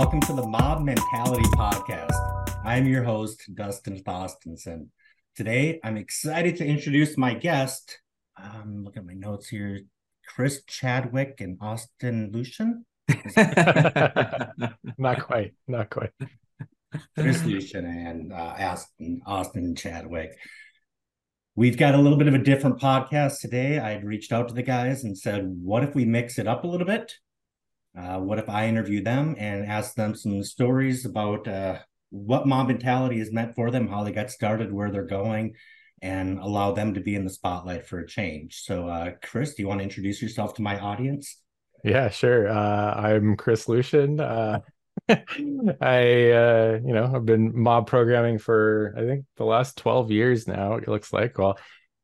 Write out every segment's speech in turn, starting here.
welcome to the Mob Mentality Podcast. I'm your host, Dustin Thostenson. Today, I'm excited to introduce my guest. Um, look at my notes here Chris Chadwick and Austin Lucian. not quite, not quite. Chris Lucian and uh, Austin, Austin Chadwick. We've got a little bit of a different podcast today. I had reached out to the guys and said, what if we mix it up a little bit? Uh, what if I interview them and ask them some stories about uh, what mob mentality is meant for them, how they got started, where they're going, and allow them to be in the spotlight for a change. So, uh, Chris, do you want to introduce yourself to my audience? Yeah, sure. Uh, I'm Chris Lucian. Uh, I, uh, you know, I've been mob programming for I think the last 12 years now. It looks like. Well,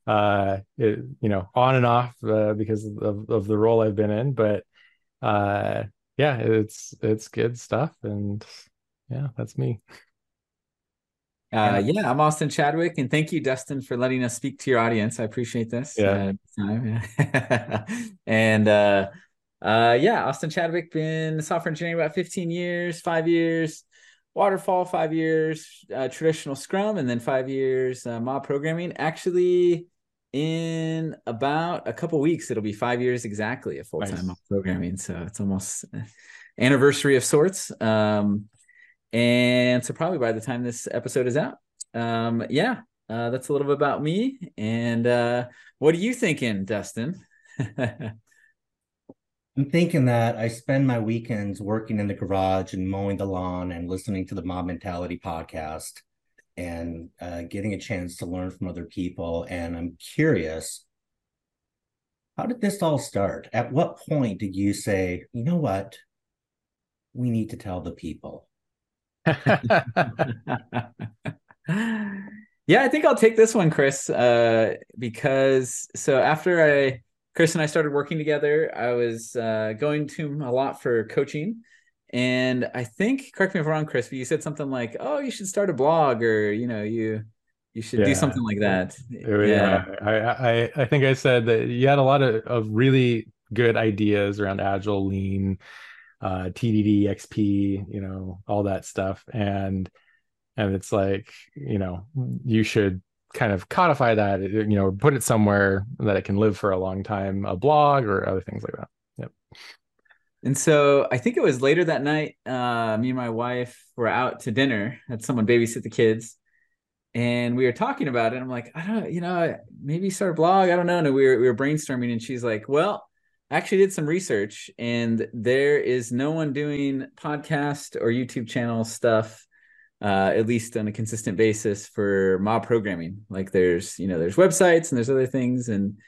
uh, it, you know, on and off uh, because of, of the role I've been in, but uh yeah it's it's good stuff and yeah that's me. Uh yeah. i'm austin chadwick and thank you dustin for letting us speak to your audience. I appreciate this yeah. uh, and uh uh yeah austin chadwick been software engineering about 15 years five years waterfall five years uh, traditional scrum and then five years uh, mob programming. Actually in about a couple weeks it'll be five years exactly of full-time nice. programming. So it's almost anniversary of sorts. Um and so probably by the time this episode is out um yeah uh that's a little bit about me. And uh what are you thinking dustin? I'm thinking that I spend my weekends working in the garage and mowing the lawn and listening to the Mob Mentality podcast and uh, getting a chance to learn from other people. And I'm curious, how did this all start? At what point did you say, you know what? We need to tell the people. yeah, I think I'll take this one, Chris, uh, because so after I, Chris and I started working together, I was uh, going to him a lot for coaching and I think, correct me if I'm wrong, Chris, but you said something like, "Oh, you should start a blog," or you know, you you should yeah. do something like that. Yeah, I, I I think I said that you had a lot of, of really good ideas around agile, lean, uh, TDD, XP, you know, all that stuff, and and it's like you know you should kind of codify that, you know, put it somewhere that it can live for a long time, a blog or other things like that. And so I think it was later that night. Uh, me and my wife were out to dinner. Had someone babysit the kids, and we were talking about it. I'm like, I don't, you know, maybe start a blog. I don't know. And we were we were brainstorming, and she's like, Well, I actually did some research, and there is no one doing podcast or YouTube channel stuff, uh, at least on a consistent basis for mob programming. Like there's, you know, there's websites and there's other things, and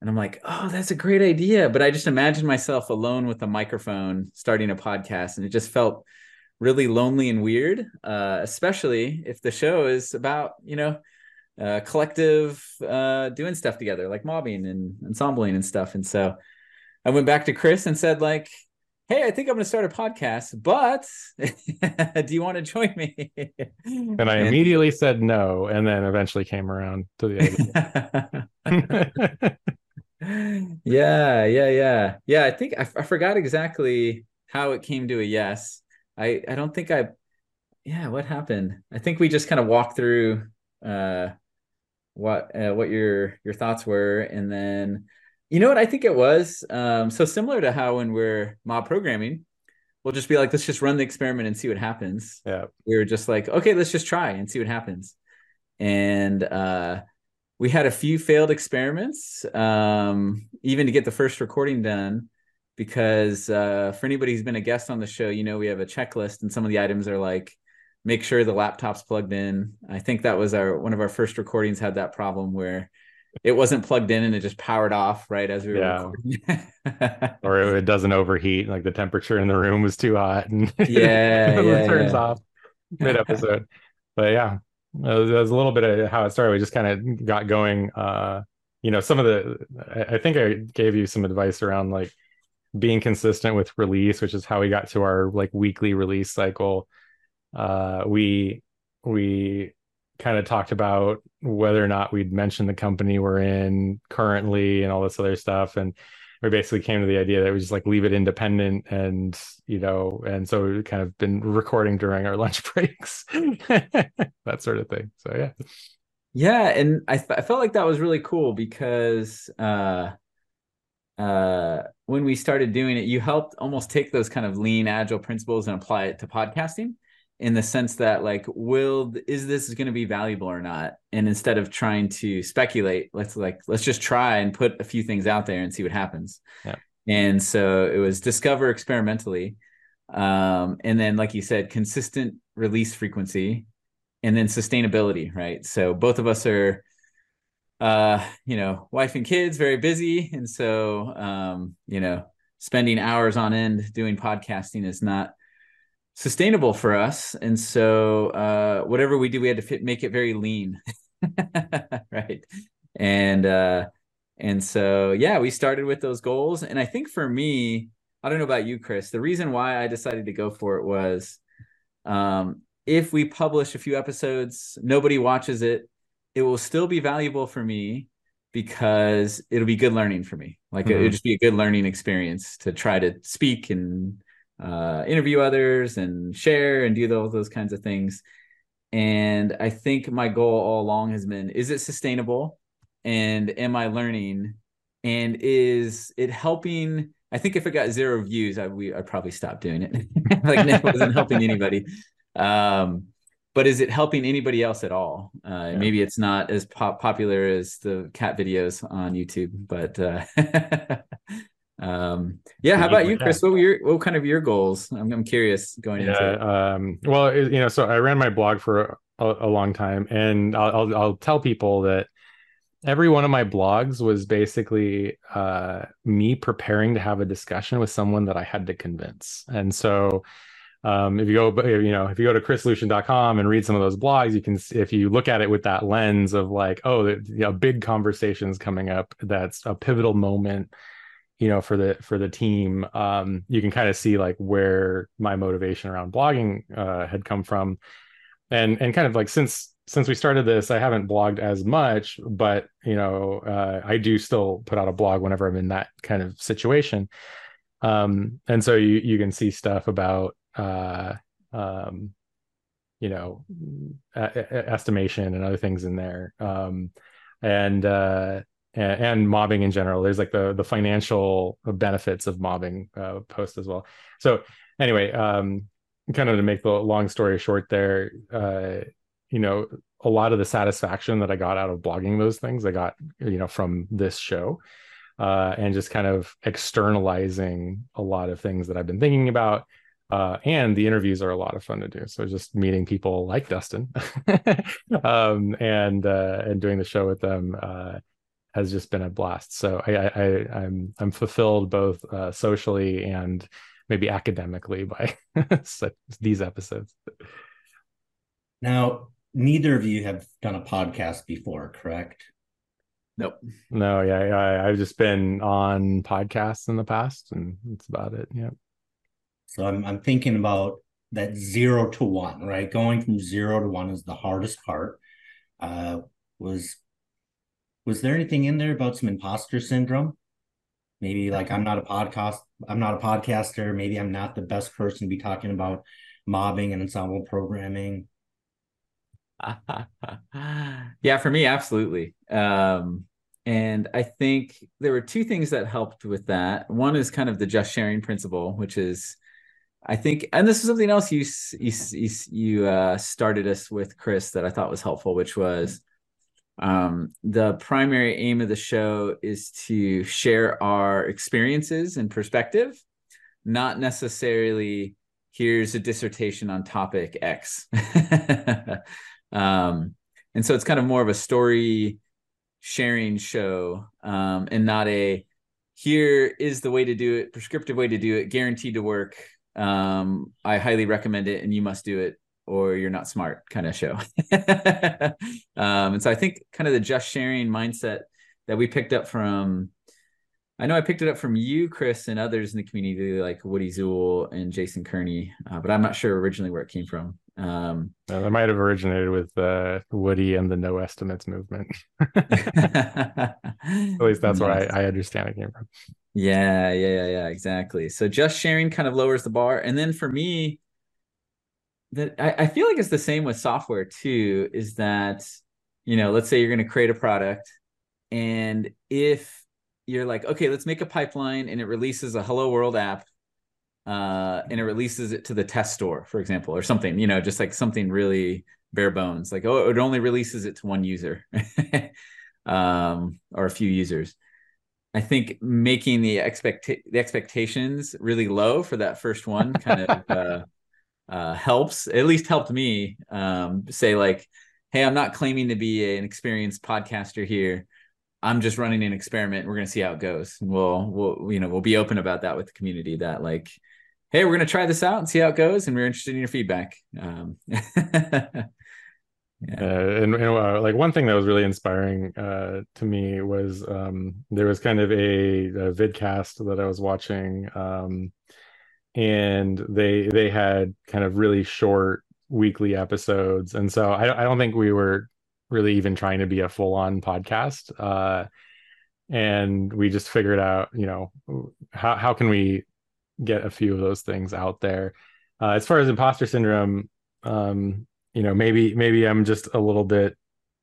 and I'm like, oh, that's a great idea. But I just imagined myself alone with a microphone starting a podcast. And it just felt really lonely and weird, uh, especially if the show is about, you know, uh, collective uh, doing stuff together, like mobbing and ensembling and stuff. And so I went back to Chris and said, like, hey, I think I'm going to start a podcast, but do you want to join me? and I immediately said no, and then eventually came around to the idea. yeah, yeah, yeah, yeah. I think I, I forgot exactly how it came to a yes. I I don't think I. Yeah, what happened? I think we just kind of walked through uh what uh, what your your thoughts were, and then you know what I think it was. Um, so similar to how when we're mob programming, we'll just be like, let's just run the experiment and see what happens. Yeah, we were just like, okay, let's just try and see what happens, and uh we had a few failed experiments, um, even to get the first recording done. Because uh, for anybody who's been a guest on the show, you know we have a checklist, and some of the items are like make sure the laptop's plugged in. I think that was our one of our first recordings had that problem where it wasn't plugged in and it just powered off right as we were yeah. recording. or it doesn't overheat, like the temperature in the room was too hot and yeah, yeah it turns yeah. off mid episode. but yeah, it was, a little bit of how it started. We just kind of got going. Uh, you know, some of the, I think I gave you some advice around like being consistent with release, which is how we got to our like weekly release cycle. Uh, we, we kind of talked about whether or not we'd mention the company we're in currently and all this other stuff. And we basically came to the idea that we just like leave it independent and you know and so we've kind of been recording during our lunch breaks. That sort of thing. So yeah. Yeah and I, I felt like that was really cool because uh uh when we started doing it you helped almost take those kind of lean agile principles and apply it to podcasting in the sense that like will is this going to be valuable or not? And instead of trying to speculate let's like let's just try and put a few things out there and see what happens. Yeah. and so it was discover experimentally um, and then like you said consistent release frequency and then sustainability right? So both of us are uh you know wife and kids very busy. And so um you know spending hours on end doing podcasting is not sustainable for us. And so uh whatever we do we had to fit, make it very lean. Right. And uh and so yeah we started with those goals. And i think for me i don't know about you chris the reason why i decided to go for it was um if we publish a few episodes nobody watches it it will still be valuable for me because it'll be good learning for me. Like mm-hmm. it'll just be a good learning experience to try to speak and uh, interview others and share and do all those kinds of things. And I think my goal all along has been is it sustainable? And am I learning? And is it helping? I think if it got zero views, I we I'd probably stop doing it. like it wasn't helping anybody. Um, but is it helping anybody else at all? Uh, yeah. Maybe it's not as pop- popular as the cat videos on YouTube, but uh, um yeah how about you chris? what were your what kind of your goals? I'm, I'm curious going yeah, into um well you know so i ran my blog for a, a long time and I'll, I'll, I'll tell people that every one of my blogs was basically uh me preparing to have a discussion with someone that i had to convince. And so um, if you go you know if you go to chrislucian.com and read some of those blogs you can if you look at it with that lens of like oh you know big conversations coming up that's a pivotal moment you know for the for the team um, you can kind of see like where my motivation around blogging uh, had come from. And and kind of like since since we started this i haven't blogged as much but you know uh, i do still put out a blog whenever i'm in that kind of situation. Um, and so you you can see stuff about uh, um, you know a- estimation and other things in there. Um, and uh, and, mobbing in general. There's like the the financial benefits of mobbing uh, post as well. So anyway, um, kind of to make the long story short, there, uh, you know, a lot of the satisfaction that I got out of blogging those things, I got you know from this show. Uh, and just kind of externalizing a lot of things that I've been thinking about. Uh, and the interviews are a lot of fun to do. So just meeting people like Dustin um, and uh, and doing the show with them uh, has just been a blast. So I, I, I am I'm, I'm fulfilled both uh, socially and maybe academically by these episodes. Now, neither of you have done a podcast before, correct? Nope. No, yeah, yeah, I've just been on podcasts in the past, and that's about it. Yeah. So I'm I'm thinking about that zero to one, right? Going from zero to one is the hardest part. Uh, was was there anything in there about some imposter syndrome? Maybe like I'm not a podcast, I'm not a podcaster. Maybe I'm not the best person to be talking about mobbing and ensemble programming. yeah, for me, absolutely. Um, and I think there were two things that helped with that. One is kind of the just sharing principle, which is, I think, and this is something else you you you uh, started us with, Chris, that I thought was helpful, which was um, the primary aim of the show is to share our experiences and perspective, not necessarily here's a dissertation on topic X. um, and so it's kind of more of a story sharing show um, and not a here is the way to do it, prescriptive way to do it, guaranteed to work. Um, I highly recommend it and you must do it or you're not smart kind of show. um, and so I think kind of the just sharing mindset that we picked up from, I know I picked it up from you, Chris, and others in the community like Woody Zuill and Jason Kerney, uh, but I'm not sure originally where it came from. Um, uh, that might have originated with uh, Woody and the no estimates movement. At least that's where I, I understand it came from. Yeah, yeah, yeah, yeah, exactly. So just sharing kind of lowers the bar. And then for me, that I, I feel like it's the same with software too, is that, you know, let's say you're going to create a product and if you're like, okay, let's make a pipeline and it releases a hello world app uh, and it releases it to the test store, for example, or something, you know, just like something really bare bones, like, oh, it only releases it to one user um, or a few users. I think making the expect the expectations really low for that first one kind of uh, uh, helps. At least helped me um, say like, "Hey, I'm not claiming to be an experienced podcaster here. I'm just running an experiment. We're going to see how it goes. we'll, we'll, you know, we'll be open about that with the community. That like, hey, we're going to try this out and see how it goes, and we're interested in your feedback. Um, Yeah. Uh, and, and uh, like one thing that was really inspiring uh, to me was um, there was kind of a, a vidcast that I was watching, um, and they they had kind of really short weekly episodes, and so I, I don't think we were really even trying to be a full on podcast, uh, and we just figured out, you know, how how can we get a few of those things out there. Uh, as far as imposter syndrome, um, you know maybe maybe i'm just a little bit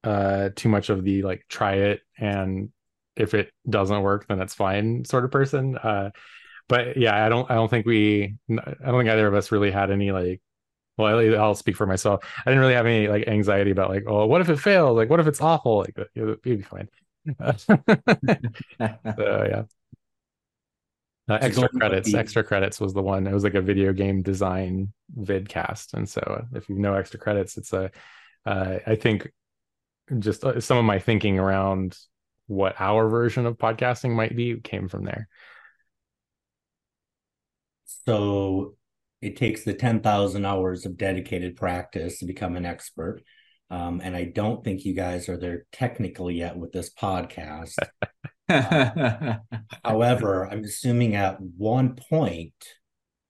uh too much of the like try it and if it doesn't work then it's fine sort of person uh but yeah i don't i don't think we i don't think either of us really had any like well i'll speak for myself i didn't really have any like anxiety about like oh what if it fails like what if it's awful like it'd be fine so yeah uh, extra credits. Extra credits was the one. It was like a video game design vidcast, and so if you know extra credits, it's a. Uh, I think just uh, some of my thinking around what our version of podcasting might be came from there. So it takes the 10,000 hours of dedicated practice to become an expert. Um, and I don't think you guys are there technically yet with this podcast. however, I'm assuming at one point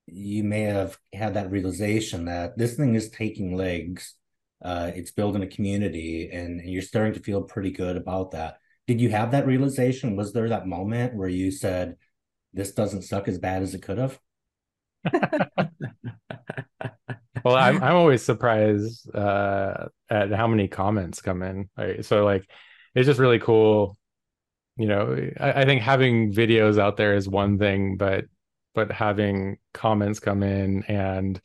you may have had that realization that this thing is taking legs. Uh, it's building a community, and, and you're starting to feel pretty good about that. Did you have that realization? Was there that moment where you said, "This doesn't suck as bad as it could have"? Well, I'm I'm always surprised uh, at how many comments come in. Right? So like, it's just really cool you know I, I, think having videos out there is one thing but but having comments come in and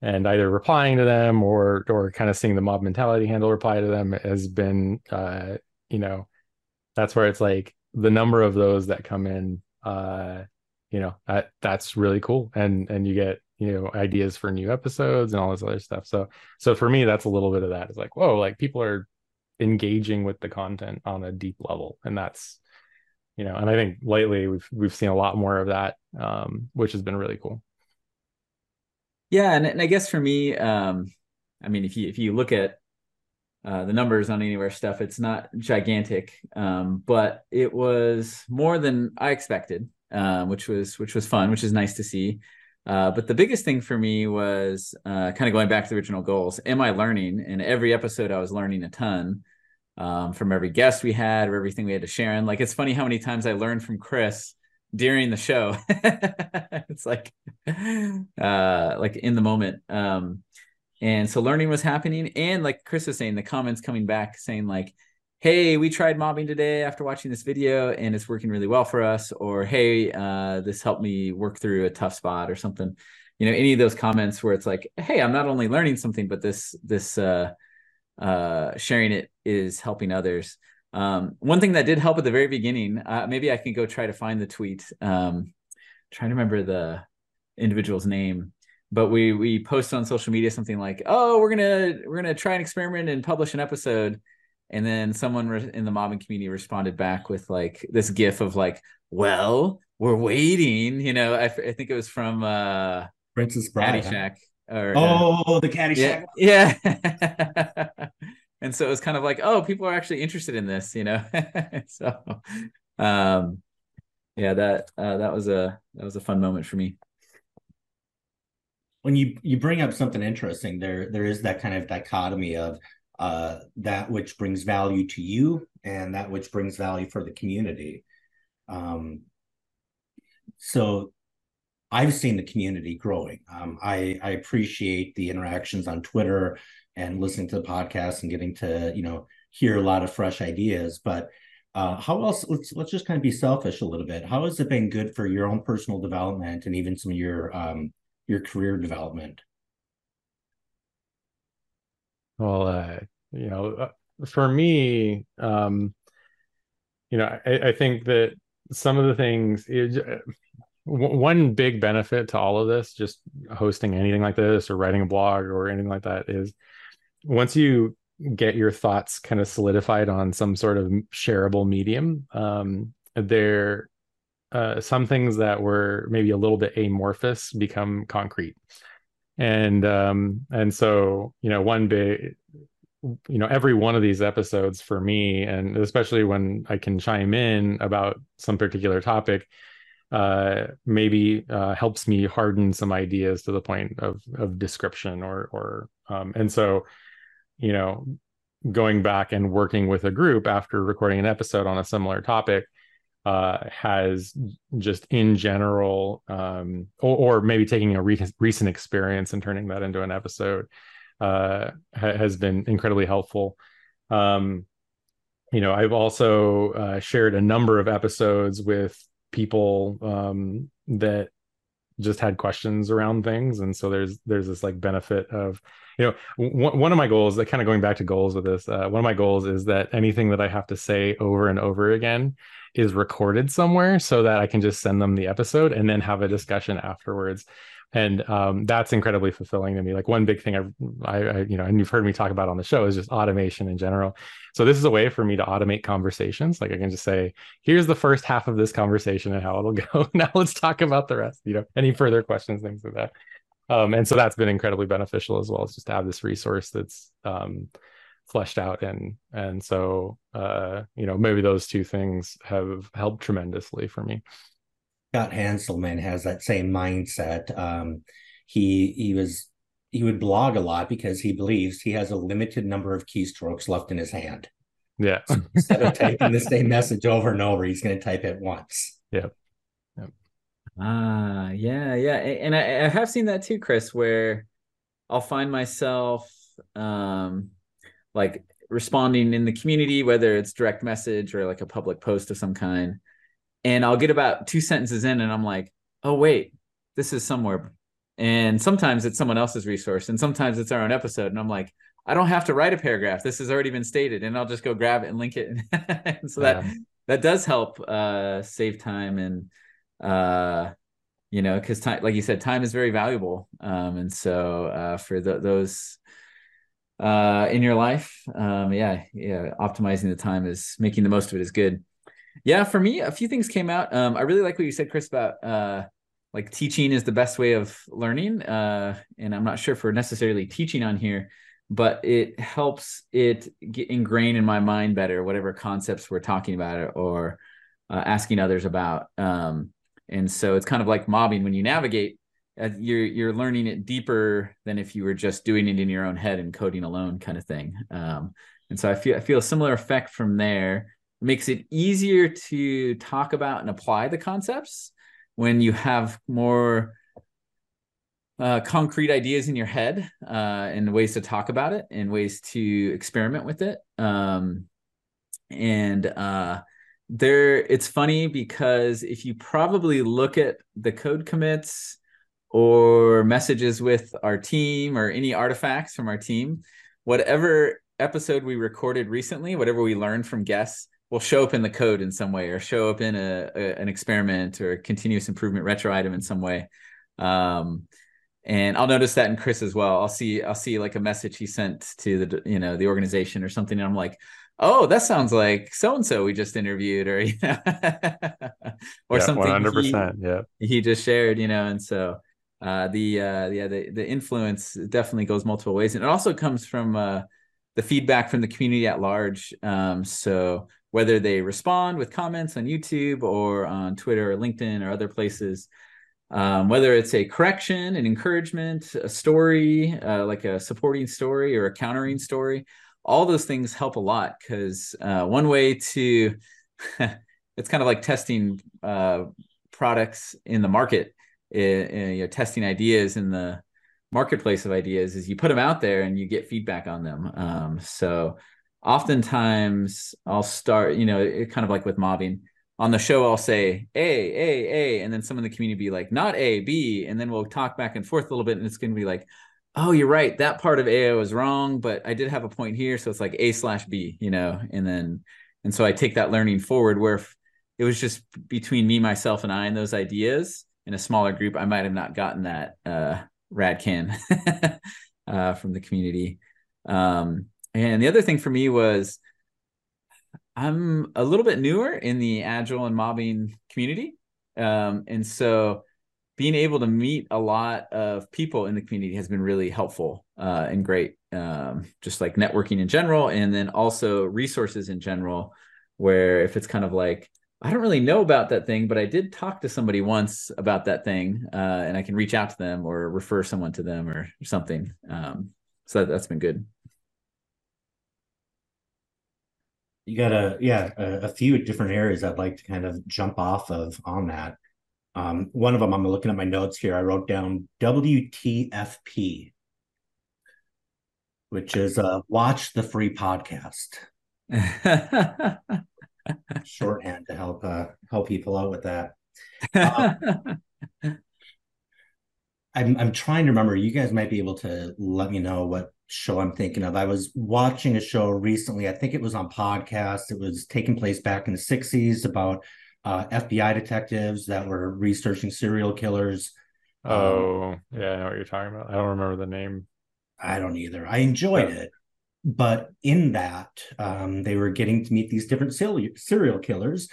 and either replying to them or or kind of seeing the mob mentality handle reply to them has been uh you know that's where it's like the number of those that come in uh you know that that's really cool. And and you get you know ideas for new episodes and all this other stuff. So so for me that's a little bit of that. It's like whoa like people are engaging with the content on a deep level. And that's you know and i think lately we've we've seen a lot more of that um, which has been really cool. Yeah. And, and i guess for me um, i mean if you if you look at uh, the numbers on anywhere stuff it's not gigantic. Um, but it was more than i expected um, which was which was fun which is nice to see uh, but the biggest thing for me was uh, kind of going back to the original goals am i learning In every episode i was learning a ton um, from every guest we had or everything we had to share. And like, it's funny how many times I learned from Chris during the show. it's like, uh, like in the moment. Um, and so learning was happening. And like Chris was saying, the comments coming back saying like, Hey, we tried mobbing today after watching this video and it's working really well for us. Or, Hey, uh, this helped me work through a tough spot or something, you know, any of those comments where it's like, Hey, I'm not only learning something, but this, this, uh, uh, sharing it is helping others. Um, one thing that did help at the very beginning, uh, maybe I can go try to find the tweet. Um, trying to remember the individual's name, but we we post on social media something like, "Oh, we're gonna we're gonna try an experiment and publish an episode," and then someone re- in the mobbing community responded back with like this GIF of like, "Well, we're waiting," you know. I, I think it was from uh, Princess Bride. Caddyshack. Or, oh, uh, the Caddyshack. Yeah. yeah. and so it was kind of like, oh, people are actually interested in this, you know. so, um, yeah, that uh, that was a that was a fun moment for me. When you you bring up something interesting, there there is that kind of dichotomy of uh, that which brings value to you and that which brings value for the community. Um, so I've seen the community growing. Um, I, I appreciate the interactions on Twitter and listening to the podcast and getting to you know hear a lot of fresh ideas. But uh, how else? Let's let's just kind of be selfish a little bit. How has it been good for your own personal development and even some of your um, your career development? Well, uh, you know, uh, for me, um, you know, I, I think that some of the things one big benefit to all of this, just hosting anything like this or writing a blog or anything like that, is once you get your thoughts kind of solidified on some sort of shareable medium, um, there uh, some things that were maybe a little bit amorphous become concrete, and um, and so you know one big you know every one of these episodes for me and especially when i can chime in about some particular topic uh, maybe uh, helps me harden some ideas to the point of of description or or um, and so you know going back and working with a group after recording an episode on a similar topic uh, has just in general um, or, or, maybe taking a re- recent experience and turning that into an episode uh, ha- has been incredibly helpful. Um, you know i've also uh, shared a number of episodes with people um, that just had questions around things. And so there's there's this like benefit of you know w- one of my goals that kind of going back to goals with this uh, one of my goals is that anything that i have to say over and over again is recorded somewhere so that i can just send them the episode and then have a discussion afterwards and um, that's incredibly fulfilling to me. Like one big thing I, I, I you know and you've heard me talk about on the show is just automation in general. So this is a way for me to automate conversations. Like i can just say here's the first half of this conversation and how it'll go. Now let's talk about the rest you know any further questions things like that. Um, and so that's been incredibly beneficial as well as just to have this resource that's um, fleshed out and and so uh, you know maybe those two things have helped tremendously for me Scott Hanselman has that same mindset. Um, he he was he would blog a lot because he believes he has a limited number of keystrokes left in his hand. Yeah. so instead of typing the same message over and over, he's going to type it once. Yep. Yep. Ah, yeah, yeah, and I, I have seen that too, Chris, where I'll find myself um like responding in the community, whether it's direct message or like a public post of some kind and I'll get about two sentences in and I'm like, oh, wait, this is somewhere. And sometimes it's someone else's resource and sometimes it's our own episode. And I'm like, I don't have to write a paragraph. This has already been stated and I'll just go grab it and link it. and so that, yeah. that does help uh, save time and, uh, you know, because time, like you said, time is very valuable. Um, and so uh, for the, those uh, in your life, um, yeah, yeah, optimizing the time is making the most of it is good. Yeah, for me, a few things came out. Um, I really like what you said, Chris, about uh, like teaching is the best way of learning. Uh, and I'm not sure if we're necessarily teaching on here, but it helps it get ingrained in my mind better, whatever concepts we're talking about or uh, asking others about. Um, and so it's kind of like mobbing when you navigate. Uh, you're you're learning it deeper than if you were just doing it in your own head and coding alone, kind of thing. Um, and so I feel I feel a similar effect from there makes it easier to talk about and apply the concepts when you have more uh, concrete ideas in your head uh, and ways to talk about it and ways to experiment with it. Um, and uh, there, it's funny because if you probably look at the code commits or messages with our team or any artifacts from our team, whatever episode we recorded recently, whatever we learned from guests, will show up in the code in some way or show up in a, a an experiment or a continuous improvement retro item in some way. Um, and i'll notice that in chris as well. I'll see i'll see like a message he sent to the you know the organization or something and i'm like oh that sounds like so and so we just interviewed or you know or yeah, something 100% he, yeah he just shared you know and so uh, the uh, yeah the the influence definitely goes multiple ways and it also comes from uh, the feedback from the community at large. Um, so whether they respond with comments on YouTube or on Twitter or LinkedIn or other places. Um, whether it's a correction, an encouragement, a story, uh, like a supporting story or a countering story, all those things help a lot because uh, one way to it's kind of like testing uh, products in the market, in, in, you know, testing ideas in the marketplace of ideas, is you put them out there and you get feedback on them. Um, so oftentimes I'll start, you know, it, kind of like with mobbing on the show, I'll say A, A, A, and then some in the community be like, not A, B, and then we'll talk back and forth a little bit, and it's going to be like, oh, you're right, that part of A was wrong, but I did have a point here, so it's like A slash B, you know, and then, and so I take that learning forward. Where if it was just between me, myself, and I, and those ideas in a smaller group, I might have not gotten that uh, rad can uh, from the community. Um, and the other thing for me was I'm a little bit newer in the agile and mobbing community. Um, and so being able to meet a lot of people in the community has been really helpful uh, and great. Um, just like networking in general, and then also resources in general, where if it's kind of like, I don't really know about that thing, but I did talk to somebody once about that thing, uh, and I can reach out to them or refer someone to them or, something. Um, so that, that's been good. You got a yeah a, a, few different areas I'd like to kind of jump off of on that. Um, one of them I'm looking at my notes here. I wrote down WTFP, which is uh, watch the free podcast. Shorthand to help uh, help people out with that. Uh, I'm I'm trying to remember. You guys might be able to let me know what show I'm thinking of. I was watching a show recently. I think it was on podcast. It was taking place back in the 60s about uh, FBI detectives that were researching serial killers. Um, oh, um, yeah, I know what you're talking about. I don't remember the name. I don't either. I enjoyed yeah. it. But in that, um, they were getting to meet these different serial killers,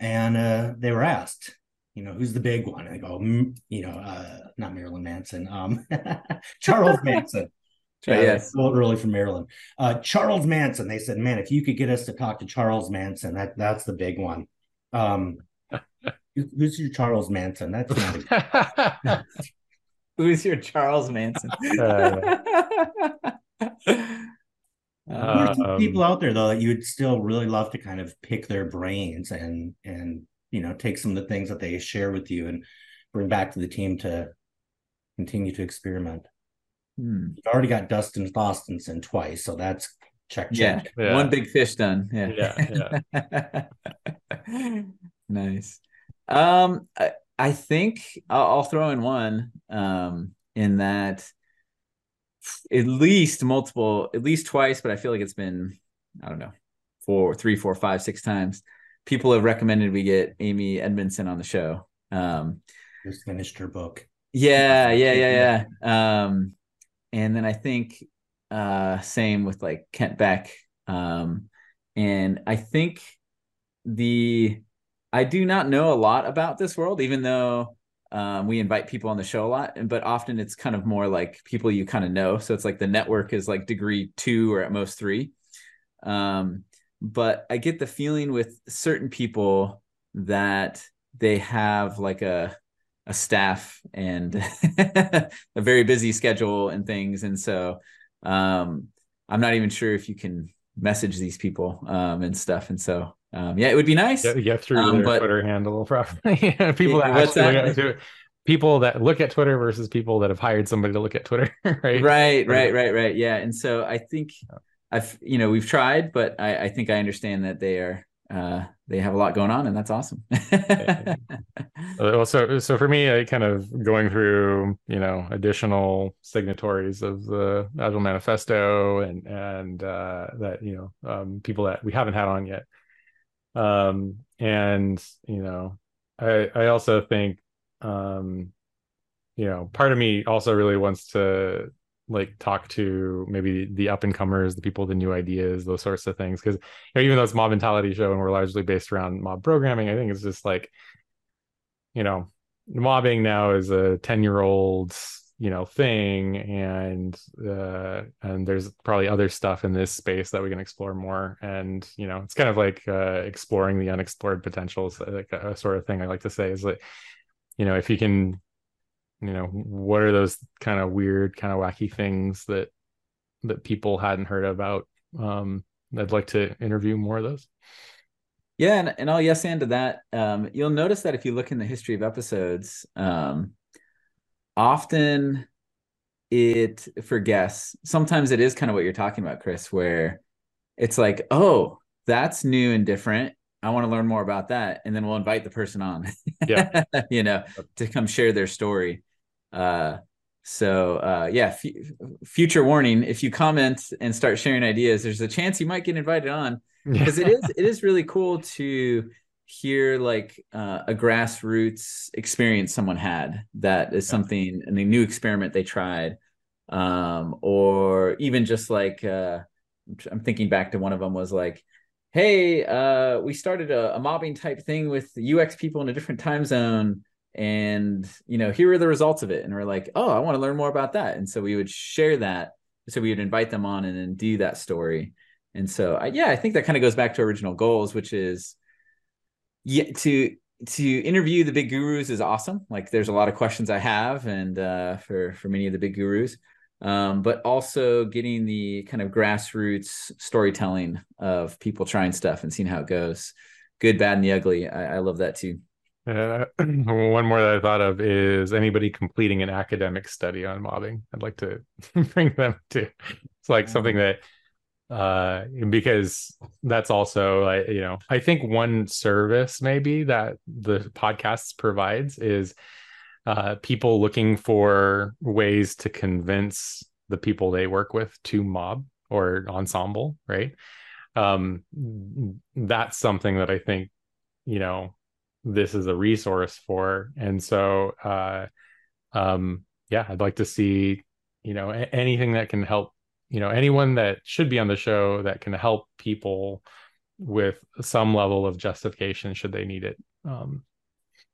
and uh, they were asked, you know, who's the big one? And I go, you know, uh, not Marilyn Manson, um, Charles Manson. Yeah, yes. early from Maryland. Uh, Charles Manson. They said, "Man, if you could get us to talk to Charles Manson, that that's the big one." Um, who's your Charles Manson? That's not who's your Charles Manson? Uh, There's um, people out there though that you'd still really love to kind of pick their brains and and you know take some of the things that they share with you and bring back to the team to continue to experiment. Hmm. You've already got Dustin Thostenson twice, so that's check check. Yeah, yeah. one big fish done. Yeah, yeah. yeah. nice. Um, I, I think I'll, I'll, throw in one. Um, in that at least multiple, at least twice, but I feel like it's been I don't know four, three, four, five, six times. People have recommended we get Amy Edmondson on the show. Um, just finished her book. Yeah, yeah, yeah, yeah. Um, and then I think uh, same with like Kent Beck. Um, and I think the I do not know a lot about this world, even though um, we invite people on the show a lot, but often it's kind of more like people you kind of know. So it's like the network is like degree two or at most three. Um, but I get the feeling with certain people that they have like a a staff and a very busy schedule and things. And so um, i'm not even sure if you can message these people um, and stuff. And so um, yeah it would be nice. Get through um, their but, twitter handle probably. People that actually look at, people that look at twitter versus people that have hired somebody to look at twitter right? Right right right right. Yeah and so i think i've you know we've tried but i, I think i understand that they are uh, they have a lot going on, and that's awesome. well, so so for me, I kind of going through you know additional signatories of the Agile Manifesto and and uh, that you know um, people that we haven't had on yet, um, and you know I I also think um, you know part of me also really wants to like talk to maybe the up and comers, the people the new ideas, those sorts of things. Because you know, even though it's mob mentality show and we're largely based around mob programming, I think it's just like, you know, mobbing now is a 10 year old you know thing and uh and there's probably other stuff in this space that we can explore more and you know it's kind of like uh exploring the unexplored potentials like a, a sort of thing i like to say is like you know if you can you know what are those kind of weird kind of wacky things that that people hadn't heard about um i'd like to interview more of those Yeah, and, and I'll yes and to that. Um, you'll notice that if you look in the history of episodes, um, often it for guests, sometimes it is kind of what you're talking about, Chris, where it's like, oh, that's new and different. I want to learn more about that. And then we'll invite the person on, Yeah. you know, to come share their story. Uh, so uh, yeah, f- future warning: if you comment and start sharing ideas, there's a chance you might get invited on. Because it is it is really cool to hear like uh, a grassroots experience someone had that is something and a new experiment they tried, um, or even just like uh, I'm thinking back to one of them was like hey, uh, we started a, a, mobbing type thing with UX people in a different time zone. And, you know, here are the results of it. And we're like, oh, I want to learn more about that. And so we would share that. So we would invite them on and then do that story. And so, I, yeah, I think that kind of goes back to original goals, which is yeah, to to interview the big gurus is awesome. Like there's a lot of questions I have and uh, for for many of the big gurus um, but also getting the kind of grassroots storytelling of people trying stuff and seeing how it goes good bad and the ugly i, I love that too uh, one more that i thought of is anybody completing an academic study on mobbing i'd like to bring them to it's like something that uh because that's also like you know i think one service maybe that the podcast provides is uh, people looking for ways to convince the people they work with to mob or ensemble, right? Um, that's something that I think, you know, this is a resource for. And so, uh, um, yeah, I'd like to see, you know, a- anything that can help, you know, anyone that should be on the show that can help people with some level of justification should they need it. Um,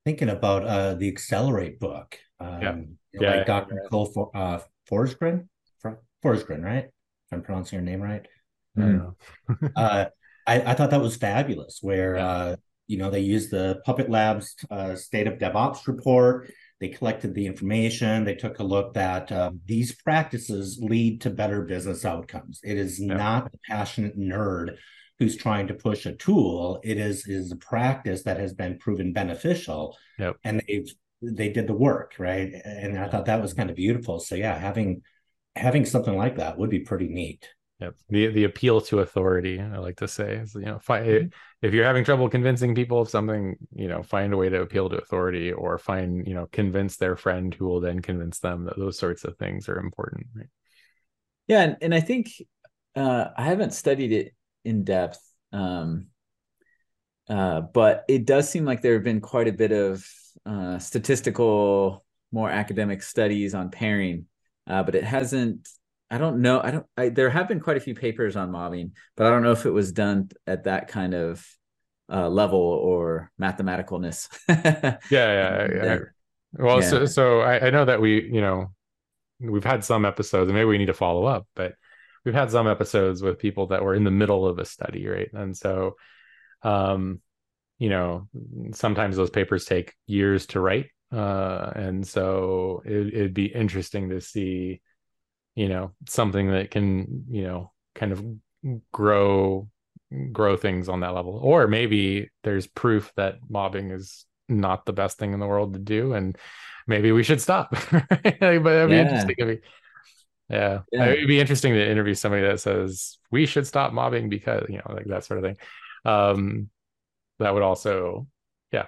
thinking about uh, the Accelerate book. Um, yeah. You know, yeah. Like Dr. Cole For, uh, Forsgren, Forsgren, right? If I'm pronouncing your name right. Mm. uh, I, I thought that was fabulous. Where yeah. uh, you know they used the Puppet Labs uh, State of DevOps report. They collected the information. They took a look that uh, these practices lead to better business outcomes. It is yeah. not the passionate nerd who's trying to push a tool. It is is a practice that has been proven beneficial, yep. and they've they did the work right. And I thought that was kind of beautiful. So yeah, having having something like that would be pretty neat. Yep. The the appeal to authority, I like to say, is you know, fi- mm-hmm. if you're having trouble convincing people of something, you know, find a way to appeal to authority, or find you know, convince their friend who will then convince them that those sorts of things are important. Right? Yeah, and, and I think uh, I haven't studied it in depth. Um, uh, but it does seem like there have been quite a bit of uh, statistical, more academic studies on pairing, uh, but it hasn't. I don't know. I don't. I, there have been quite a few papers on mobbing, but I don't know if it was done at that kind of uh, level or mathematicalness. yeah, yeah, yeah. Well, yeah. so so I, I know that we, you know, we've had some episodes, and maybe we need to follow up, but we've had some episodes with people that were in the middle of a study, right? And so, um, you know, sometimes those papers take years to write, uh, and so it, it'd be interesting to see, you know, something that can, you know, kind of grow grow things on that level or maybe there's proof that mobbing is not the best thing in the world to do and maybe we should stop but that'd be yeah. interesting to me yeah. yeah. It would be interesting to interview somebody that says we should stop mobbing because, you know, like that sort of thing. Um, that would also, yeah,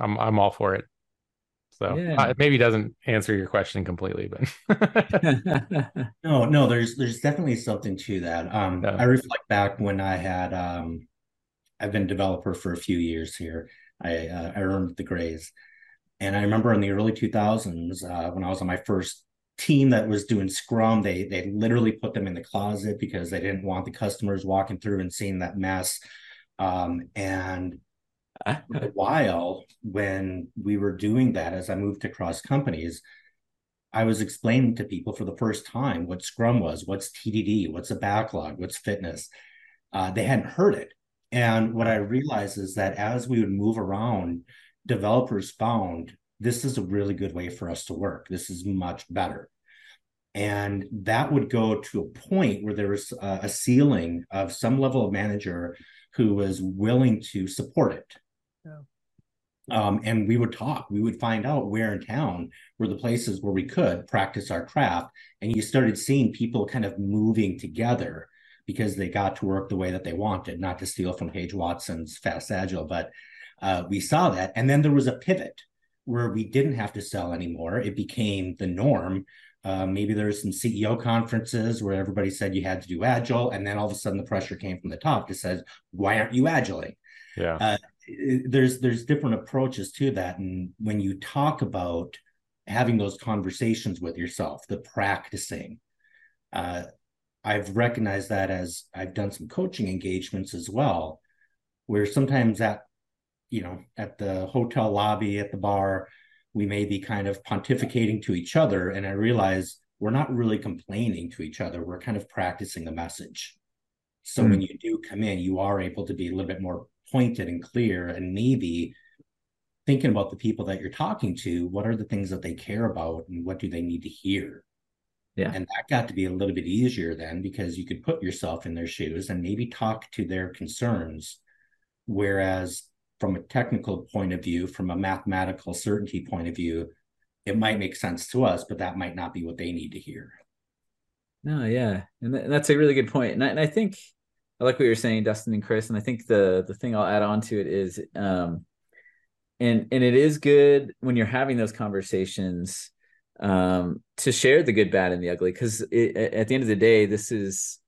I'm, I'm all for it. So yeah. uh, it maybe doesn't answer your question completely, but no, no, there's, there's definitely something to that. Um, yeah. I reflect back when I had, um, I've been developer for a few years here. I, uh, I earned the Grays. And I remember in the early 2000s, uh, when I was on my first team that was doing scrum they they literally put them in the closet because they didn't want the customers walking through and seeing that mess um, and a while when we were doing that as i moved across companies i was explaining to people for the first time what scrum was what's tdd what's a backlog what's fitness uh, they hadn't heard it and what i realized is that as we would move around developers found this is a really good way for us to work. This is much better. And that would go to a point where there was a, a ceiling of some level of manager who was willing to support it. Yeah. Um, and we would talk, we would find out where in town were the places where we could practice our craft. And you started seeing people kind of moving together because they got to work the way that they wanted, not to steal from Paige Watson's Fast Agile, but uh, we saw that. And then there was a pivot where we didn't have to sell anymore. It became the norm. Uh, maybe there was some CEO conferences where everybody said you had to do agile, and then all of a sudden the pressure came from the top to says, "Why aren't you agiling?" Yeah. Uh, there's there's different approaches to that, and when you talk about having those conversations with yourself, the practicing, uh, I've recognized that as I've done some coaching engagements as well, where sometimes at you know at the hotel lobby at the bar we may be kind of pontificating to each other. And i realize we're not really complaining to each other. We're kind of practicing the message. So mm. when you do come in you are able to be a little bit more pointed and clear and maybe thinking about the people that you're talking to what are the things that they care about and what do they need to hear yeah and that got to be a little bit easier then because you could put yourself in their shoes and maybe talk to their concerns whereas from a technical point of view, from a mathematical certainty point of view, it might make sense to us, but that might not be what they need to hear. No, yeah, and th- that's a really good. And I, and I, think I like what you're saying, Dustin and Chris. And I think the the thing I'll add on to it is, um, and and it is good when you're having those conversations um, to share the good, bad, and the ugly, because at the end of the day, this is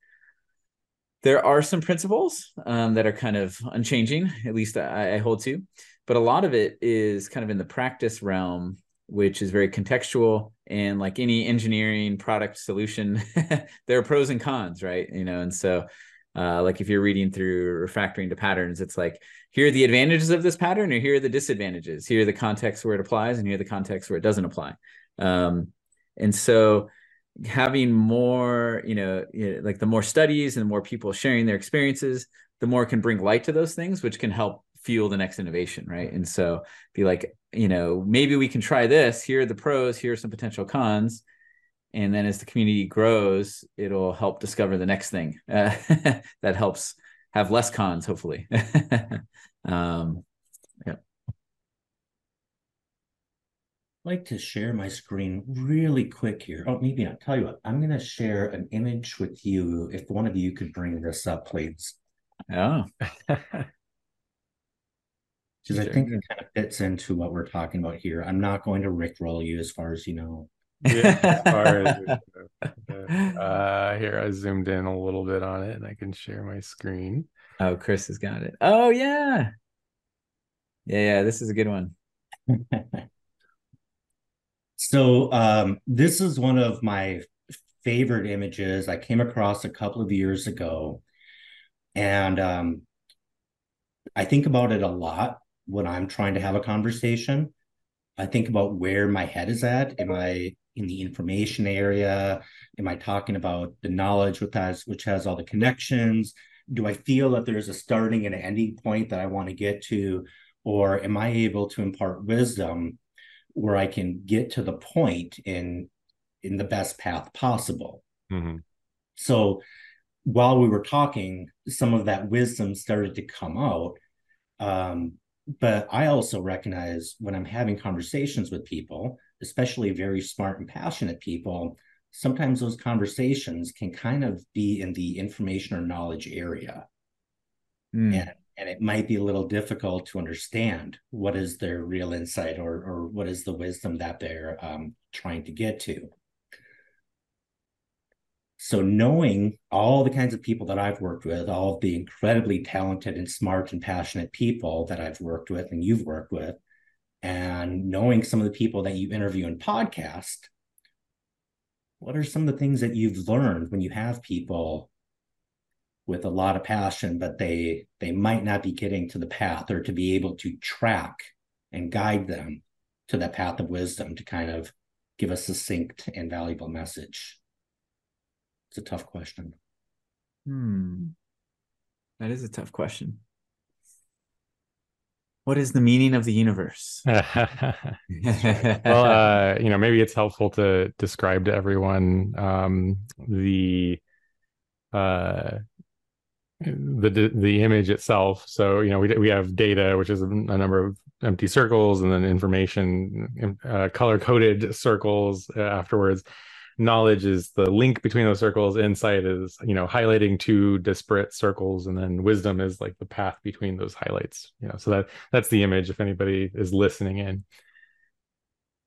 there are some principles um, that are kind of unchanging, at least I, I, hold to, but a lot of it is kind of in the practice realm, which is very contextual. And like any engineering product solution, there are pros and cons, right? You know, and so uh, like if you're reading through refactoring to patterns, it's like here are the advantages of this pattern, or here are the disadvantages. Here are the contexts where it applies, and here are the contexts where it doesn't apply. Um, and so having more you know like the more studies and the more people sharing their experiences the more can bring light to those things which can help fuel the next innovation right and so be like you know maybe we can try this here are the pros here are some potential cons and then as the community grows it'll help discover the next thing uh, that helps have less cons hopefully um, yeah like to share my screen really quick here. Oh, maybe I'll tell you what, I'm going to share an image with you. If one of you could bring this up, please. Oh. Because sure. I think it kind of fits into what we're talking about here. I'm not going to rickroll you as far as you know. Yeah, as uh, here I zoomed in a little bit on it and I can share my screen. Oh, Chris has got it. Oh yeah. Yeah, yeah, this is a good one. So um, this is one of my favorite images I came across a couple of years ago, and um, I think about it a lot when I'm trying to have a conversation. I think about where my head is at. Am I in the information area? Am I talking about the knowledge which has which has all the connections? Do I feel that there's a starting and an ending point that I want to get to, or am I able to impart wisdom where I can get to the point in in the best path possible. Mm-hmm. So while we were talking, some of that wisdom started to come out. Um, but I also recognize when I'm having conversations with people, especially very smart and passionate people, sometimes those conversations can kind of be in the information or knowledge area. Mm. And and it might be a little difficult to understand what is their real insight or or what is the wisdom that they're um, trying to get to so knowing all the kinds of people that i've worked with all of the incredibly talented and smart and passionate people that i've worked with and you've worked with and knowing some of the people that you interview in podcast what are some of the things that you've learned when you have people with a lot of passion, but they they might not be getting to the path or to be able to track and guide them to that path of wisdom to kind of give a succinct and valuable message. It's a tough question. Hmm. That is a tough question. What is the meaning of the universe? well, uh, you know, maybe it's helpful to describe to everyone um, the uh, the the image itself. So you know we we have data, which is a number of empty circles, and then information, uh, color coded circles uh, afterwards. Knowledge is the link between those circles. Insight is you know highlighting two disparate circles, and then wisdom is like the path between those highlights. You know, so that that's the image. If anybody is listening in,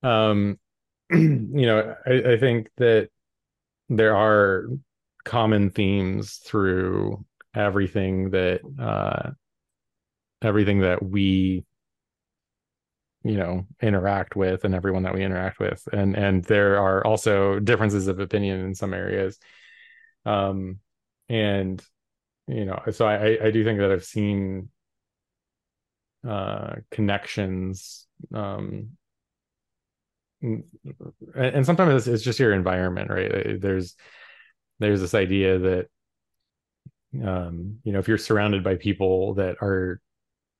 um, you know, I, I think that there are common themes through everything that uh everything that we you know interact with and everyone that we interact with. And and there are also differences of opinion in some areas. Um and you know so i i do think that i've seen uh connections um and, sometimes it's just your environment right? There's there's this idea that um you know if you're surrounded by people that are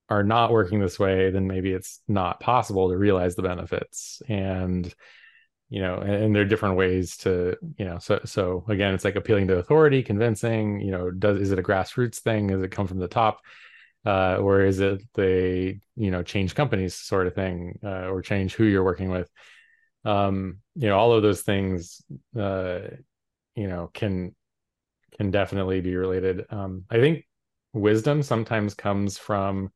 are not working this way then maybe it's not possible to realize the benefits. And you know and, and there are different ways to you know so so again it's like appealing to authority convincing you know does is it a grassroots thing? Does it come from the top? Uh, or is it the you know change companies sort of thing uh, or change who you're working with? Um you know all of those things uh you know can can definitely be related. Um i think wisdom sometimes comes from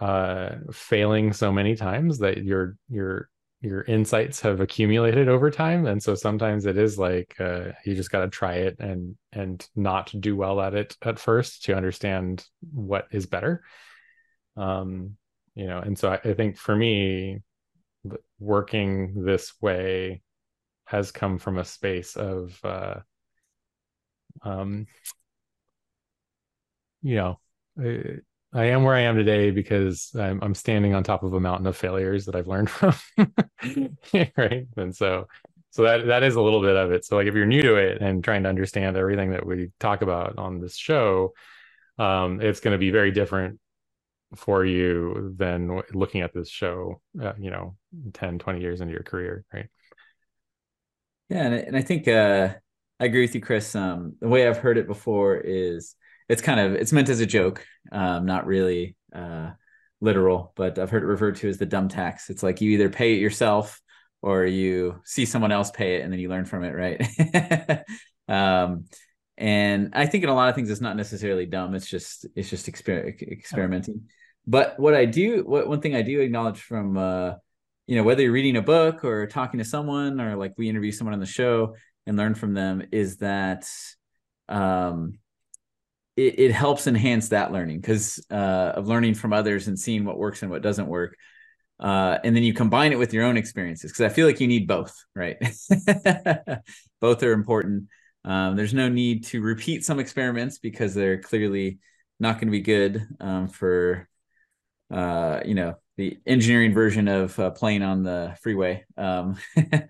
uh failing so many times that your your your insights have accumulated over time. And so sometimes it is like uh, you just got to try it and and not do well at it at first to understand what is better. Um you know and so I, I think for me working this way has come from a space of uh um you know I, I am where I am today because I'm, I'm standing on top of a mountain of failures that I've learned from. Right? And so so that that is a little bit of it. So like if you're new to it and trying to understand everything that we talk about on this show um it's going to be very different for you than looking at this show uh, you know 10 20 years into your career right? Yeah, and, and I think uh, I agree with you, Chris. Um, the way I've heard it before is it's kind of it's meant as a joke, um, not really uh, literal, but I've heard it referred to as the dumb tax. It's like you either pay it yourself or you see someone else pay it and then you learn from it, right? um, and I think in a lot of things it's not necessarily dumb. It's just it's just exper- experimenting. But what I do, what one thing I do acknowledge from uh, you know whether you're reading a book or talking to someone or like we interview someone on the show and learn from them is that um it, it helps enhance that learning because uh of learning from others and seeing what works and what doesn't work uh and then you combine it with your own experiences because i feel like you need both right? Both are important. Um, there's no need to repeat some experiments because they're clearly not going to be good um, for uh, you know the engineering version of uh, playing on the freeway. Um,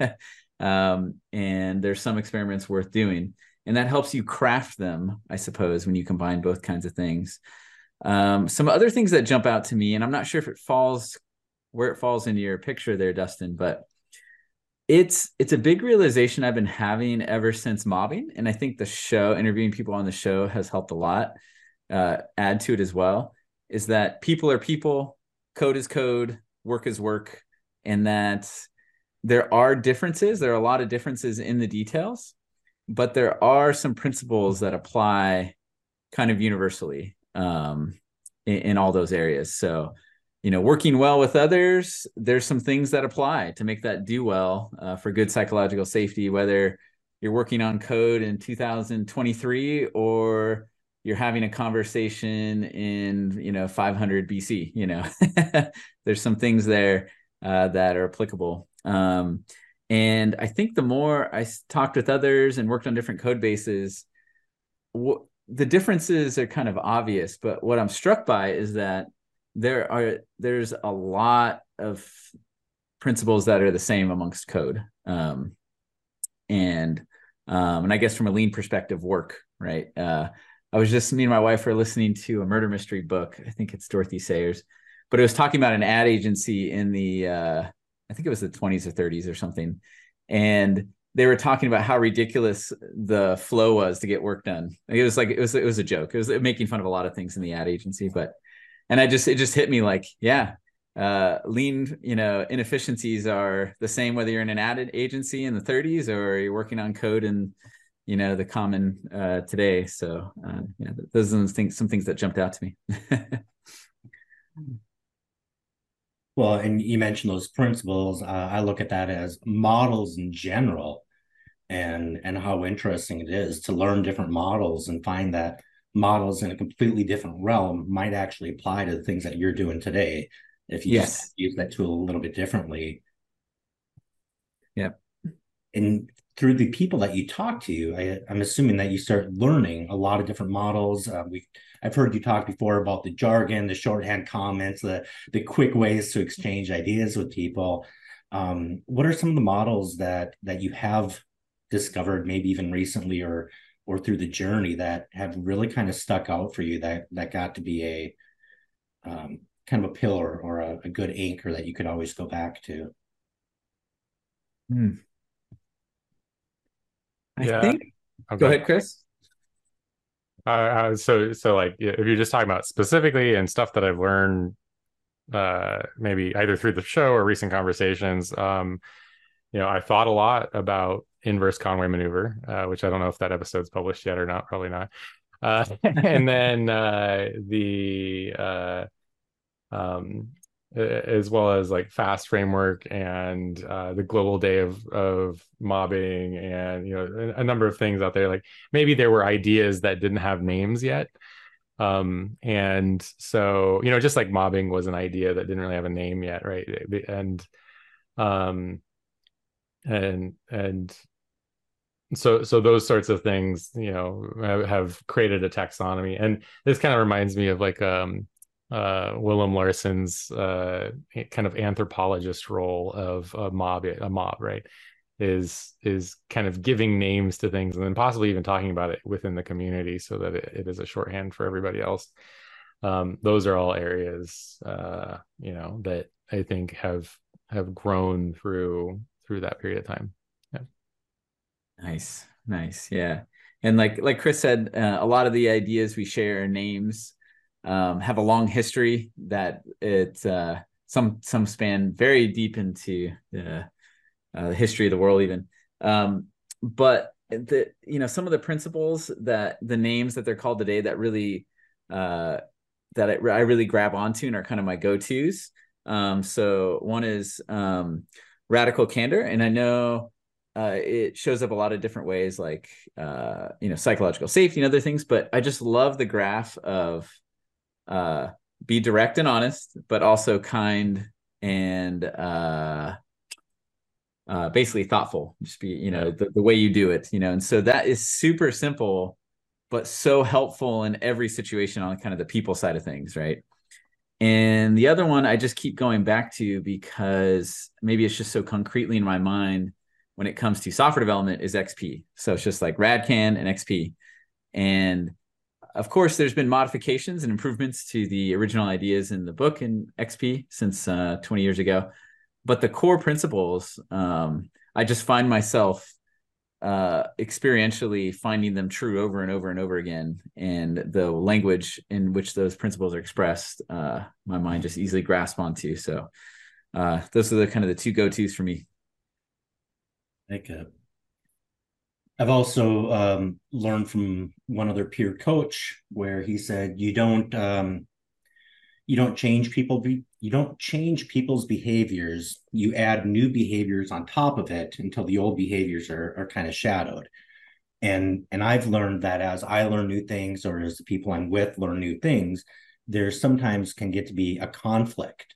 um, and there's some experiments worth doing, and that helps you craft them, I suppose, when you combine both kinds of things. Um, some other things that jump out to me, and I'm not sure if it falls where it falls into your picture there, Dustin, but it's it's a big realization I've been having ever since mobbing, and I think the show, interviewing people on the show, has helped a lot. Uh, add to it as well is that people are people code is code, work is work, and that there are differences. There are a lot of differences in the details, but there are some principles that apply kind of universally um, in, in all those areas. So, you know, working well with others, there's some things that apply to make that do well uh, for good psychological safety, whether you're working on code in 2023 or you're having a conversation in you know 500 BC. You know, there's some things there uh, that are applicable. Um, and I think the more I talked with others and worked on different code bases, the differences are kind of obvious. But what I'm struck by is that there are there's a lot of principles that are the same amongst code. Um, and um, and I guess from a lean perspective, work right. Uh, I was just me and my wife were listening to a murder mystery book. I think it's Dorothy Sayers, but it was talking about an ad agency in the uh, I think it was the 20s or 30s or something. And they were talking about how ridiculous the flow was to get work done. It was like it was it was a joke. It was making fun of a lot of things in the ad agency, but and I just it just hit me like, yeah, uh, lean, you know, inefficiencies are the same whether you're in an ad agency in the 30s or you're working on code in, you know, the common uh, today. So uh, yeah, those are things, some things that jumped out to me. well, and you mentioned those principles. Uh, I look at that as models in general, and and how interesting it is to learn different models and find that models in a completely different realm might actually apply to the things that you're doing today if you yes. use that tool a little bit differently. Yeah. And through the people that you talk to, I, am assuming that you start learning a lot of different models. Uh, we I've heard you talk before about the jargon, the shorthand comments, the the quick ways to exchange ideas with people. Um, what are some of the models that that you have discovered, maybe even recently or or through the journey that have really kind of stuck out for you that that got to be a um, kind of a pillar or a, a good anchor that you could always go back to. Hmm. I yeah. think. Okay. Go ahead, Chris. Uh, so, so like, if you're just talking about specifically and stuff that I've learned, uh, maybe either through the show or recent conversations, um, you know, I thought a lot about inverse Conway maneuver, uh, which I don't know if that episode's published yet or not. Probably not. Uh, and then uh, the uh, um, as well as like fast framework and uh, the global day of of mobbing and you know a, number of things out there. Like maybe there were ideas that didn't have names yet. Um, and so you know just like mobbing was an idea that didn't really have a name yet right? And um and and so so those sorts of things you know have, have created a taxonomy. And this kind of reminds me of like um uh, Willem Larsen's uh, kind of anthropologist role of a mob, a mob, right? Is is kind of giving names to things and then possibly even talking about it within the community so that it, it is a shorthand for everybody else. Um, those are all areas, uh, you know, that I think have have grown through through that period of time. Yeah. Nice, nice, yeah. And like like Chris said, uh, a lot of the ideas we share are names um, have a long history that it uh, some some span very deep into the, uh, the history of the world even. Um, but the you know some of the principles that the names that they're called today that really uh, that I, I really grab onto and are kind of my go-to's. Um, so one is um, radical candor. And i know uh, it shows up a lot of different ways like uh, you know psychological safety and other things but i just love the graph of uh, be direct and honest, but also kind and uh, uh, basically thoughtful. Just be, you know, the, the way you do it, you know, and so that is super simple, but so helpful in every situation on kind of the people side of things, right? And the other one I just keep going back to because maybe it's just so concretely in my mind when it comes to software development is XP. So it's just like RADCAN and XP. And of course, there's been modifications and improvements to the original ideas in the book in XP since uh, 20 years ago, but the core principles, um, I just find myself uh, experientially finding them true over and over and over again, and the language in which those principles are expressed, uh, my mind just easily grasps onto. So, uh, those are the kind of the two go tos for me. Thank you. I've also um, learned from one other peer coach where he said you don't um, you don't change people be- you don't change people's behaviors. You add new behaviors on top of it until the old behaviors are, are kind of shadowed. And and I've learned that as I learn new things or as the people I'm with learn new things there sometimes can get to be a conflict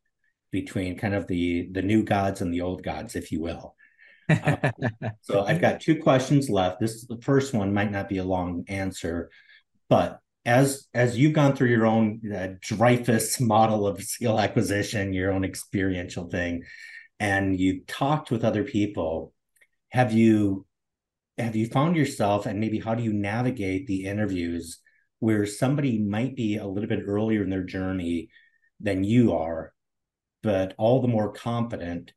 between kind of the the new gods and the old gods if you will so I've got two questions left. This the first one might not be a long answer, but as as you've gone through your own uh, Dreyfus model of skill acquisition, your own experiential thing, and you've talked with other people, have you have you found yourself and maybe how do you navigate the interviews where somebody might be a little bit earlier in their journey than you are, but all the more confident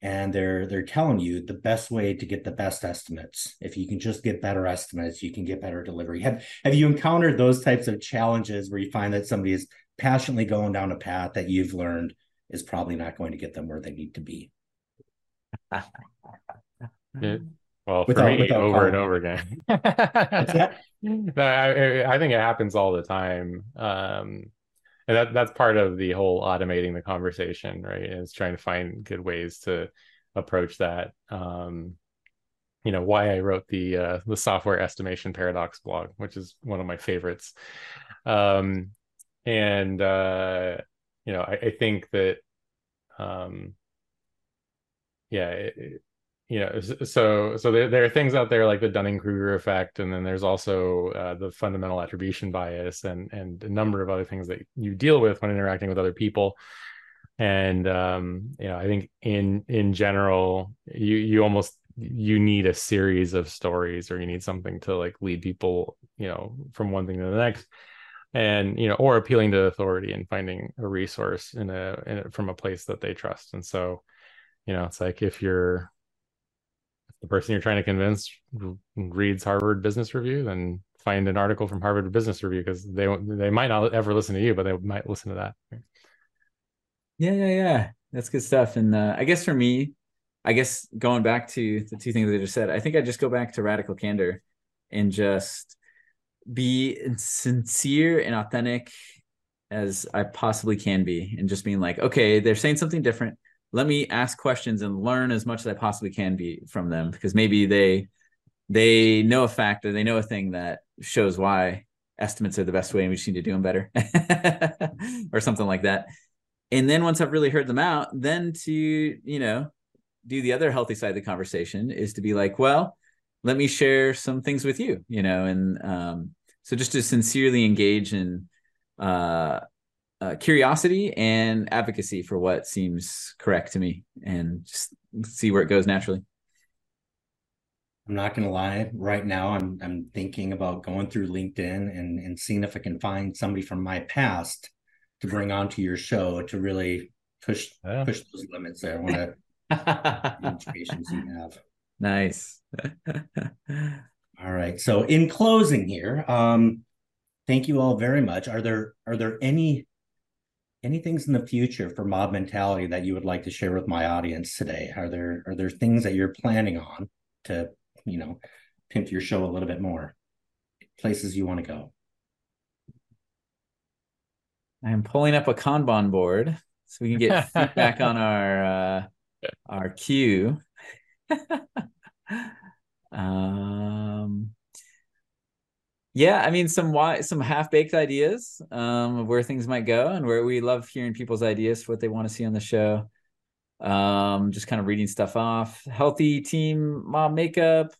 and they're they're telling you the best way to get the best estimates. If you can just get better estimates you can get better delivery. Have have you encountered those types of challenges where you find that somebody is passionately going down a path that you've learned is probably not going to get them where they need to be? Well without, for me over and over again. I, I think it happens all the time. Um and that that's part of the whole automating the conversation right? Is trying to find good ways to approach that. Um you know why i wrote the uh the software estimation paradox blog which is one of my favorites. Um and uh you know i, I think that um yeah it, know so so there, there are things out there like the dunning-kruger effect and then there's also uh, the fundamental attribution bias and and a number of other things that you deal with when interacting with other people. And um you know i think in in general you you almost you need a series of stories or you need something to like lead people you know from one thing to the next. And you know or appealing to authority and finding a resource in a, in a from a place that they trust. And so you know it's like if you're the person you're trying to convince reads Harvard Business Review, then find an article from Harvard Business Review because they they might not ever listen to you, but they might listen to that. Yeah, yeah, yeah. That's good stuff. And uh, I guess for me, I guess going back to the two things I just said, I think I just go back to radical candor and just be sincere and authentic as I possibly can be, and just being like, okay, they're saying something different let me ask questions and learn as much as I possibly can be from them because maybe they they know a fact or they know a thing that shows why estimates are the best way and we just need to do them better or something like that. And then once I've really heard them out, then to, you know, do the other healthy side of the conversation is to be like, well, let me share some things with you, you know, and um, so just to sincerely engage in uh, uh, curiosity and advocacy for what seems correct to me and just see where it goes naturally. I'm not gonna lie. Right now, I'm I'm thinking about going through LinkedIn and and seeing if I can find somebody from my past to bring onto your show to really push yeah. push those limits there. I want to patience you have. Nice. all right. So in closing here, um, thank you all very much. Are there are there any any things in the future for mob mentality that you would like to share with my audience today? Are there are there things that you're planning on to you know pimp your show a little bit more? Places you want to go i'm pulling up a kanban board so we can get feedback on our uh our queue. Um yeah i mean some why some half-baked ideas um, of where things might go and where we love hearing people's ideas for what they want to see on the show. Um, just kind of reading stuff off. Healthy team mom makeup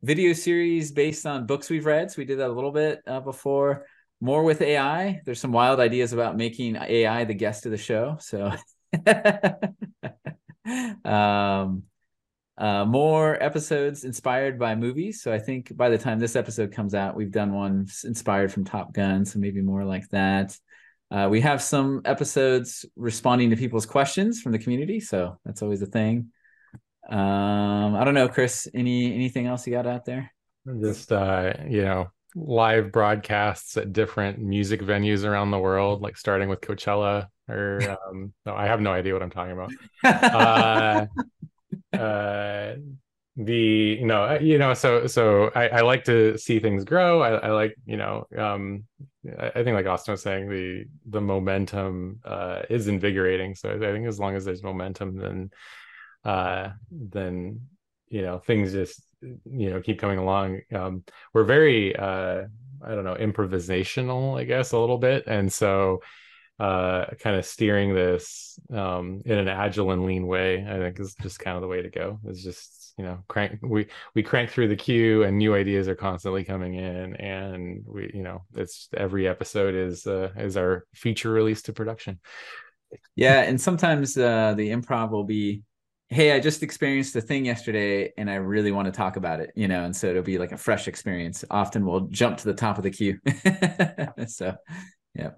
video series based on books we've read. So we did that a little bit uh, before. More with ai there's some wild ideas about making ai the guest of the show so. Um uh, more episodes inspired by movies. So I think by the time this episode comes out, we've done one inspired from Top Gun. So maybe more like that. Uh, we have some episodes responding to people's questions from the community. So that's always a thing. Um, I don't know, Chris, any, anything else you got out there? Just, uh, you know, live broadcasts at different music venues around the world, like starting with Coachella or, um, no, I have no idea what I'm talking about. Uh, uh the you know uh, you know so so I, I like to see things grow. I, I like you know um I, I, think like Austin was saying the the momentum uh is invigorating. So I think as long as there's momentum then uh then you know things just you know keep coming along. Um we're very uh I don't know improvisational I guess a little bit. And so uh, kind of steering this um, in an agile and lean way, I think is just kind of the way to go. It's just you know crank we we crank through the queue and new ideas are constantly coming in, and we you know it's every episode is uh, is our feature release to production. Yeah, and sometimes uh, the improv will be hey i just experienced a thing yesterday and i really want to talk about it you know and so it'll be like a fresh experience often we'll jump to the top of the queue so yeah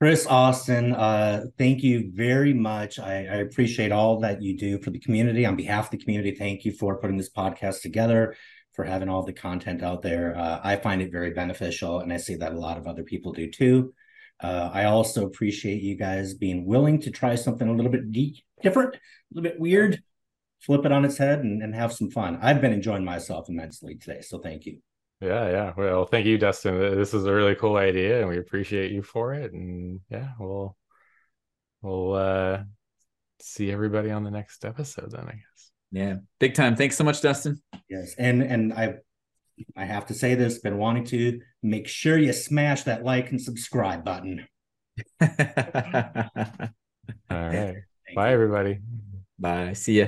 Chris Austin, uh, thank you very much. I, I, appreciate all that you do for the community. On behalf of the community, thank you for putting this podcast together, for having all the content out there. Uh, I find it very beneficial, and I see that a lot of other people do too. Uh, I also appreciate you guys being willing to try something a little bit de- different, a little bit weird, flip it on its head, and, and have some fun. I've been enjoying myself immensely today, so thank you. Yeah, yeah. Well, thank you, Dustin. This is a really cool idea, and we appreciate you for it. And yeah, we'll we'll uh see everybody on the next episode then, I guess. Yeah, big time. Thanks so much, Dustin. Yes, and and I I have to say this, been wanting to make sure you smash that like and subscribe button. All right. Bye, you. everybody. Bye. See ya.